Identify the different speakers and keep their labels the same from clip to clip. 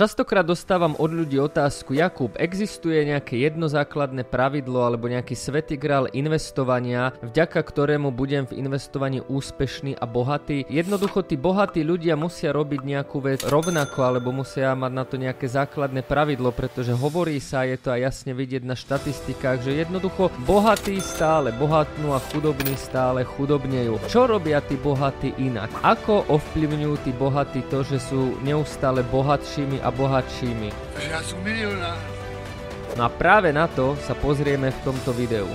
Speaker 1: Častokrát dostávam od ľudí otázku, Jakub, existuje nejaké jedno základné pravidlo alebo nejaký svetý grál investovania, vďaka ktorému budem v investovaní úspešný a bohatý? Jednoducho tí bohatí ľudia musia robiť nejakú vec rovnako alebo musia mať na to nejaké základné pravidlo, pretože hovorí sa, je to aj jasne vidieť na štatistikách, že jednoducho bohatí stále bohatnú a chudobní stále chudobnejú. Čo robia tí bohatí inak? Ako ovplyvňujú tí bohatí to, že sú neustále bohatšími a bohatšími.
Speaker 2: Ja som milionár.
Speaker 1: No a práve na to sa pozrieme v tomto videu.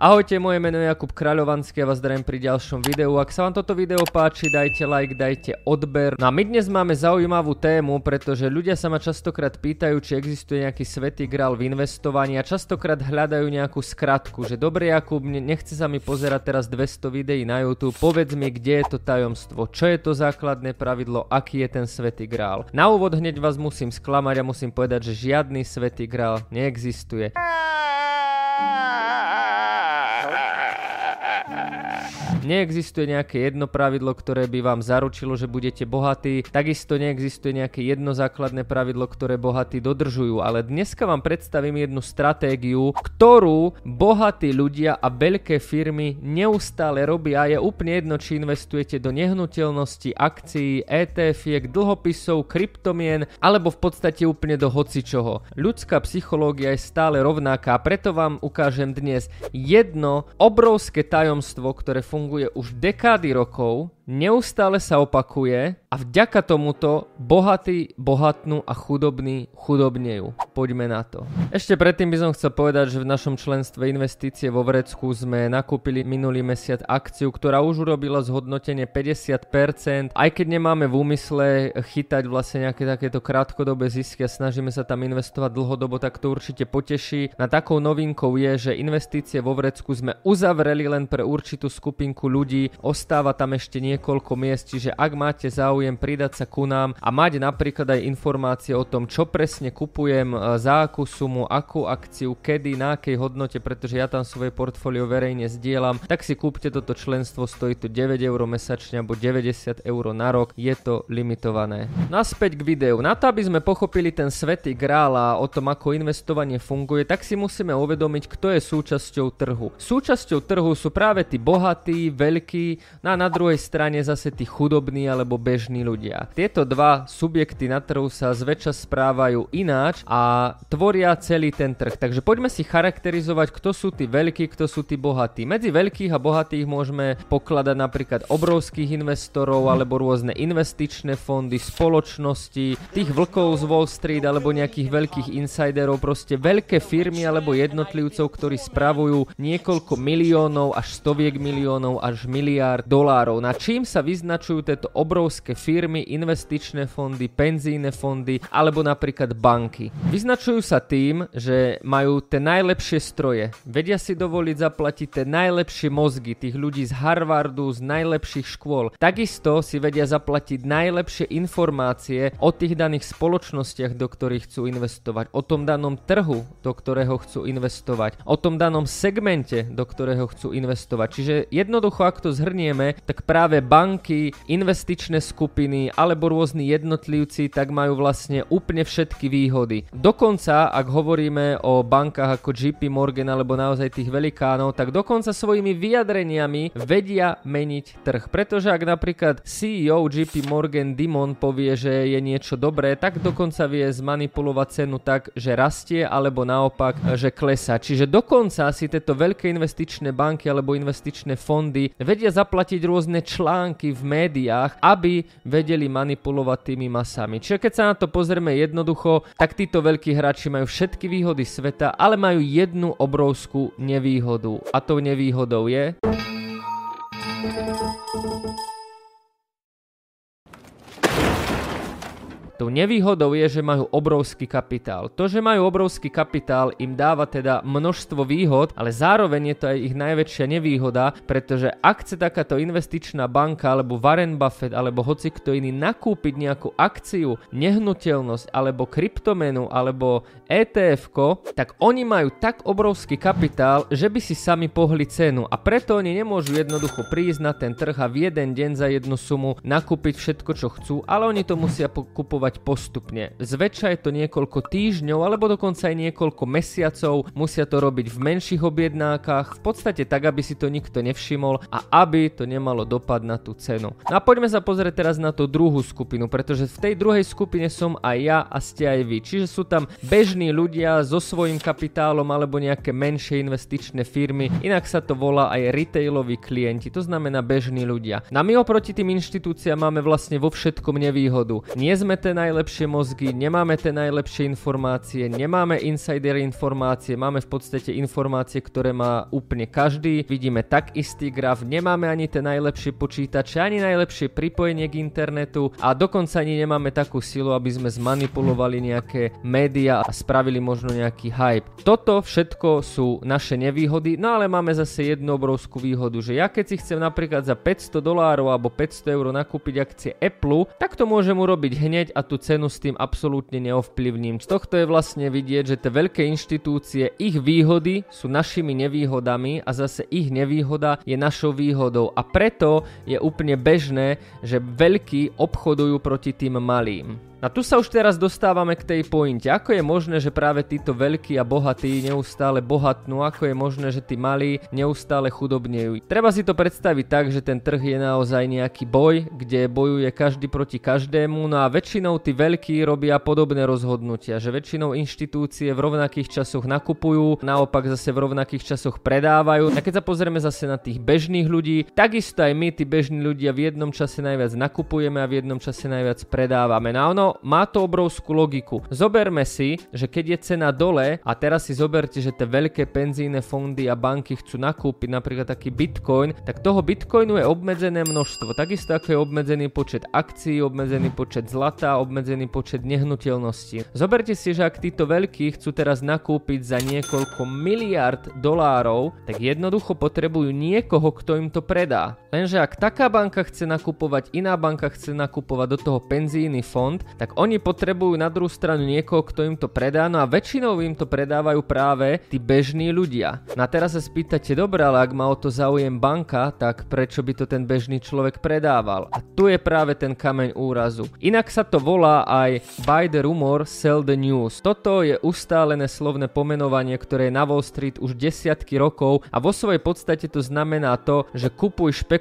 Speaker 1: Ahojte, moje meno je Jakub Kráľovanský a vás zdravím pri ďalšom videu. Ak sa vám toto video páči, dajte like, dajte odber. No a my dnes máme zaujímavú tému, pretože ľudia sa ma častokrát pýtajú, či existuje nejaký svetý grál v investovaní a častokrát hľadajú nejakú skratku, že dobre Jakub, nechce sa mi pozerať teraz 200 videí na YouTube, povedz mi, kde je to tajomstvo, čo je to základné pravidlo, aký je ten svetý grál. Na úvod hneď vás musím sklamať a musím povedať, že žiadny svetý grál neexistuje. Neexistuje nejaké jedno pravidlo, ktoré by vám zaručilo, že budete bohatí. Takisto neexistuje nejaké jedno základné pravidlo, ktoré bohatí dodržujú. Ale dneska vám predstavím jednu stratégiu, ktorú bohatí ľudia a veľké firmy neustále robia. Je úplne jedno, či investujete do nehnuteľnosti, akcií, ETF, dlhopisov, kryptomien, alebo v podstate úplne do hocičoho. Ľudská psychológia je stále rovnaká, preto vám ukážem dnes jedno obrovské tajomstvo, ktoré funguje funguje už dekády rokov, neustále sa opakuje a vďaka tomuto bohatí bohatnú a chudobní chudobnejú. Poďme na to. Ešte predtým by som chcel povedať, že v našom členstve investície vo Vrecku sme nakúpili minulý mesiac akciu, ktorá už urobila zhodnotenie 50%. Aj keď nemáme v úmysle chytať vlastne nejaké takéto krátkodobé zisky a snažíme sa tam investovať dlhodobo, tak to určite poteší. Na takou novinkou je, že investície vo Vrecku sme uzavreli len pre určitú skupinku ľudí, ostáva tam ešte niekoľko miest, čiže ak máte záujem pridať sa ku nám a mať napríklad aj informácie o tom, čo presne kupujem, e, za akú sumu, akú akciu, kedy, na akej hodnote, pretože ja tam svoje portfólio verejne zdieľam, tak si kúpte toto členstvo, stojí to 9 eur mesačne alebo 90 eur na rok, je to limitované. Naspäť k videu. Na to, aby sme pochopili ten svetý grál a o tom, ako investovanie funguje, tak si musíme uvedomiť, kto je súčasťou trhu. Súčasťou trhu sú práve tí bohatí, veľký, no a na druhej strane zase tí chudobní alebo bežní ľudia. Tieto dva subjekty na trhu sa zväčša správajú ináč a tvoria celý ten trh. Takže poďme si charakterizovať, kto sú tí veľkí, kto sú tí bohatí. Medzi veľkých a bohatých môžeme pokladať napríklad obrovských investorov alebo rôzne investičné fondy, spoločnosti, tých vlkov z Wall Street alebo nejakých veľkých insiderov, proste veľké firmy alebo jednotlivcov, ktorí spravujú niekoľko miliónov až stoviek miliónov až miliárd dolárov. Na čím sa vyznačujú tieto obrovské firmy, investičné fondy, penzíne fondy alebo napríklad banky? Vyznačujú sa tým, že majú tie najlepšie stroje, vedia si dovoliť zaplatiť tie najlepšie mozgy tých ľudí z Harvardu, z najlepších škôl. Takisto si vedia zaplatiť najlepšie informácie o tých daných spoločnostiach, do ktorých chcú investovať, o tom danom trhu, do ktorého chcú investovať, o tom danom segmente, do ktorého chcú investovať. Čiže jednoducho, ak to zhrnieme, tak práve banky, investičné skupiny alebo rôzni jednotlivci tak majú vlastne úplne všetky výhody. Dokonca, ak hovoríme o bankách ako JP Morgan alebo naozaj tých velikánov, tak dokonca svojimi vyjadreniami vedia meniť trh. Pretože ak napríklad CEO JP Morgan Dimon povie, že je niečo dobré, tak dokonca vie zmanipulovať cenu tak, že rastie alebo naopak, že klesá. Čiže dokonca si tieto veľké investičné banky alebo investičné fondy vedia zaplatiť rôzne články v médiách, aby vedeli manipulovať tými masami. Čiže keď sa na to pozrieme jednoducho, tak títo veľkí hráči majú všetky výhody sveta, ale majú jednu obrovskú nevýhodu. A tou nevýhodou je... Tou nevýhodou je, že majú obrovský kapitál. To, že majú obrovský kapitál, im dáva teda množstvo výhod, ale zároveň je to aj ich najväčšia nevýhoda, pretože ak chce takáto investičná banka alebo Warren Buffett alebo hoci kto iný nakúpiť nejakú akciu, nehnuteľnosť alebo kryptomenu alebo etf tak oni majú tak obrovský kapitál, že by si sami pohli cenu a preto oni nemôžu jednoducho prísť na ten trh a v jeden deň za jednu sumu nakúpiť všetko, čo chcú, ale oni to musia kupovať postupne. Zväčša je to niekoľko týždňov alebo dokonca aj niekoľko mesiacov, musia to robiť v menších objednákach, v podstate tak, aby si to nikto nevšimol a aby to nemalo dopad na tú cenu. No a poďme sa pozrieť teraz na tú druhú skupinu, pretože v tej druhej skupine som aj ja a ste aj vy. Čiže sú tam bežní ľudia so svojím kapitálom alebo nejaké menšie investičné firmy, inak sa to volá aj retailoví klienti, to znamená bežní ľudia. Na my oproti tým inštitúciám máme vlastne vo všetkom nevýhodu. Nie sme tie najlepšie mozgy, nemáme tie najlepšie informácie, nemáme insider informácie, máme v podstate informácie, ktoré má úplne každý. Vidíme tak istý graf, nemáme ani tie najlepšie počítače, ani najlepšie pripojenie k internetu a dokonca ani nemáme takú silu, aby sme zmanipulovali nejaké médiá a spravili možno nejaký hype. Toto všetko sú naše nevýhody, no ale máme zase jednu obrovskú výhodu, že ja keď si chcem napríklad za 500 dolárov alebo 500 eur nakúpiť akcie Apple, tak to môžem urobiť hneď a tú cenu s tým absolútne neovplyvním. Z tohto je vlastne vidieť, že tie veľké inštitúcie, ich výhody sú našimi nevýhodami a zase ich nevýhoda je našou výhodou a preto je úplne bežné, že veľkí obchodujú proti tým malým. A tu sa už teraz dostávame k tej pointe. Ako je možné, že práve títo veľkí a bohatí neustále bohatnú? Ako je možné, že tí malí neustále chudobnejú? Treba si to predstaviť tak, že ten trh je naozaj nejaký boj, kde bojuje každý proti každému, no a väčšinou tí veľkí robia podobné rozhodnutia, že väčšinou inštitúcie v rovnakých časoch nakupujú, naopak zase v rovnakých časoch predávajú. A keď sa pozrieme zase na tých bežných ľudí, takisto aj my, tí bežní ľudia, v jednom čase najviac nakupujeme a v jednom čase najviac predávame. No ono má to obrovskú logiku. Zoberme si, že keď je cena dole a teraz si zoberte, že tie veľké penzíne fondy a banky chcú nakúpiť napríklad taký bitcoin, tak toho bitcoinu je obmedzené množstvo. Takisto ako je obmedzený počet akcií, obmedzený počet zlata, obmedzený počet nehnuteľností. Zoberte si, že ak títo veľkí chcú teraz nakúpiť za niekoľko miliard dolárov, tak jednoducho potrebujú niekoho, kto im to predá. Lenže ak taká banka chce nakupovať, iná banka chce nakupovať do toho penzíny fond, tak oni potrebujú na druhú stranu niekoho, kto im to predá, no a väčšinou im to predávajú práve tí bežní ľudia. No teraz sa spýtate, dobre, ale ak má o to záujem banka, tak prečo by to ten bežný človek predával? A tu je práve ten kameň úrazu. Inak sa to volá aj buy the rumor, sell the news. Toto je ustálené slovné pomenovanie, ktoré je na Wall Street už desiatky rokov a vo svojej podstate to znamená to, že kupuj špekuláciu,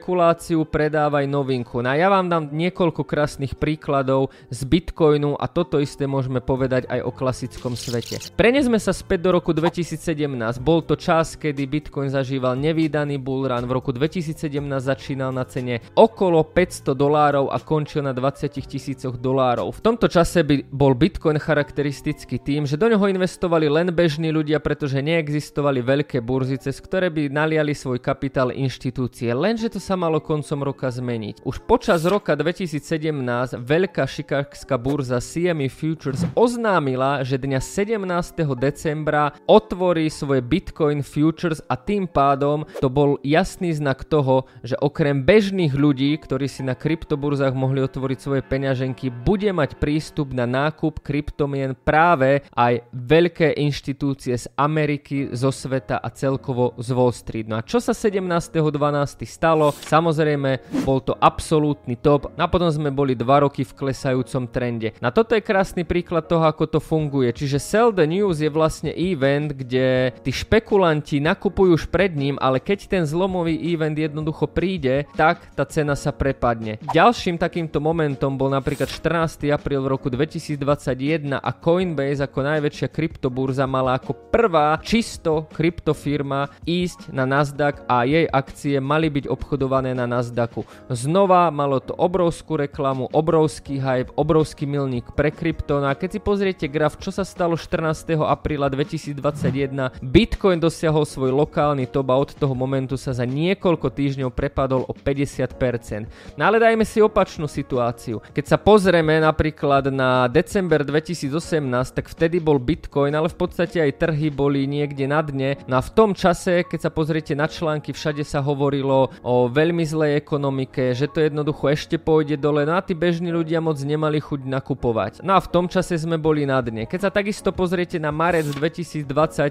Speaker 1: predávaj novinku. No a ja vám dám niekoľko krásnych príkladov z Bitcoinu a toto isté môžeme povedať aj o klasickom svete. Prenesme sa späť do roku 2017. Bol to čas, kedy Bitcoin zažíval nevýdaný bullrun. V roku 2017 začínal na cene okolo 500 dolárov a končil na 20 tisícoch dolárov. V tomto čase by bol Bitcoin charakteristický tým, že do neho investovali len bežní ľudia, pretože neexistovali veľké burzy, cez ktoré by naliali svoj kapitál inštitúcie. Lenže to sa malo koncom roka zmeniť. Už počas roka 2017 veľká šikárská burza CME Futures oznámila, že dňa 17. decembra otvorí svoje Bitcoin Futures a tým pádom to bol jasný znak toho, že okrem bežných ľudí, ktorí si na kryptoburzách mohli otvoriť svoje peňaženky, bude mať prístup na nákup kryptomien práve aj veľké inštitúcie z Ameriky, zo sveta a celkovo z Wall Street. No a čo sa 17.12. stalo? Samozrejme, bol to absolútny top a potom sme boli 2 roky v klesajúcom trende trende. Na toto je krásny príklad toho, ako to funguje. Čiže Sell the News je vlastne event, kde tí špekulanti nakupujú už pred ním, ale keď ten zlomový event jednoducho príde, tak tá cena sa prepadne. Ďalším takýmto momentom bol napríklad 14. apríl v roku 2021 a Coinbase ako najväčšia kryptoburza mala ako prvá čisto kryptofirma ísť na Nasdaq a jej akcie mali byť obchodované vylistované na Nasdaqu. Znova malo to obrovskú reklamu, obrovský hype, obrovský milník pre krypto. No a keď si pozriete graf, čo sa stalo 14. apríla 2021, Bitcoin dosiahol svoj lokálny top a od toho momentu sa za niekoľko týždňov prepadol o 50%. No ale dajme si opačnú situáciu. Keď sa pozrieme napríklad na december 2018, tak vtedy bol Bitcoin, ale v podstate aj trhy boli niekde na dne. No a v tom čase, keď sa pozriete na články, všade sa hovorilo o veľmi zlej ekonomike, že to jednoducho ešte pôjde dole, no a tí bežní ľudia moc nemali chuť nakupovať. No a v tom čase sme boli na dne. Keď sa takisto pozriete na marec 2020,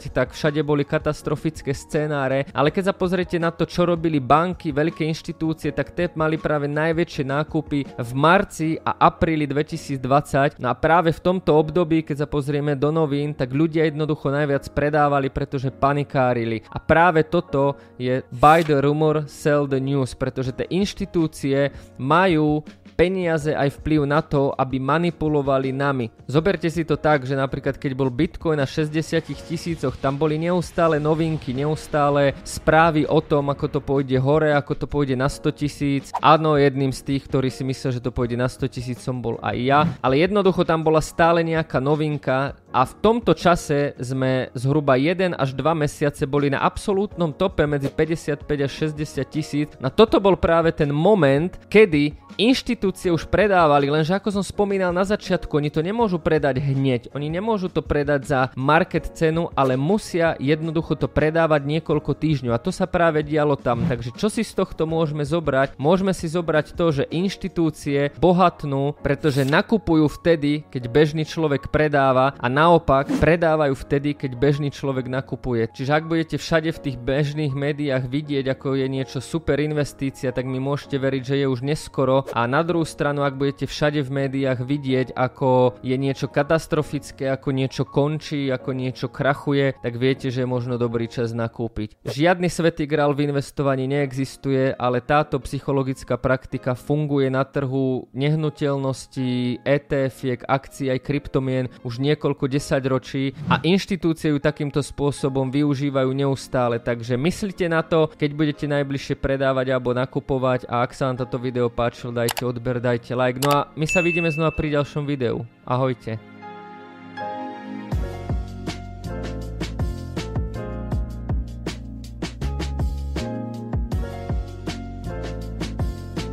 Speaker 1: tak všade boli katastrofické scenáre, ale keď sa pozriete na to, čo robili banky, veľké inštitúcie, tak tie mali práve najväčšie nákupy v marci a apríli 2020. No a práve v tomto období, keď sa pozrieme do novín, tak ľudia jednoducho najviac predávali, pretože panikárili. A práve toto je buy the rumor, sell the news, pretože tie inštitúcie majú peniaze aj vplyv na to, aby manipulovali nami. Zoberte si to tak, že napríklad keď bol Bitcoin na 60 tisícoch, tam boli neustále novinky, neustále správy o tom, ako to pôjde hore, ako to pôjde na 100 tisíc. Áno, jedným z tých, ktorí si myslel, že to pôjde na 100 tisíc som bol aj ja, ale jednoducho tam bola stále nejaká novinka a v tomto čase sme zhruba 1 až 2 mesiace boli na absolútnom tope medzi 55 až 60 tisíc. Na toto bol práve ten moment, kedy inštitúcie už predávali, lenže ako som spomínal na začiatku, oni to nemôžu predať hneď, oni nemôžu to predať za market cenu, ale musia jednoducho to predávať niekoľko týždňov a to sa práve dialo tam. Takže čo si z tohto môžeme zobrať? Môžeme si zobrať to, že inštitúcie bohatnú, pretože nakupujú vtedy, keď bežný človek predáva a naopak predávajú vtedy, keď bežný človek nakupuje. Čiže ak budete všade v tých bežných médiách vidieť, ako je niečo super investícia, tak mi môžete veriť, že je už neskoro a na druhú stranu, ak budete všade v médiách vidieť, ako je niečo katastrofické, ako niečo končí, ako niečo krachuje, tak viete, že je možno dobrý čas nakúpiť. Žiadny svetý grál v investovaní neexistuje, ale táto psychologická praktika funguje na trhu nehnuteľností, ETF-iek, akcií aj kryptomien už niekoľko desaťročí a inštitúcie ju takýmto spôsobom využívajú neustále. Takže myslite na to, keď budete najbližšie predávať alebo nakupovať a ak sa vám toto video páčilo, dajte odber, dajte like. No a my sa vidíme znova pri ďalšom videu. Ahojte.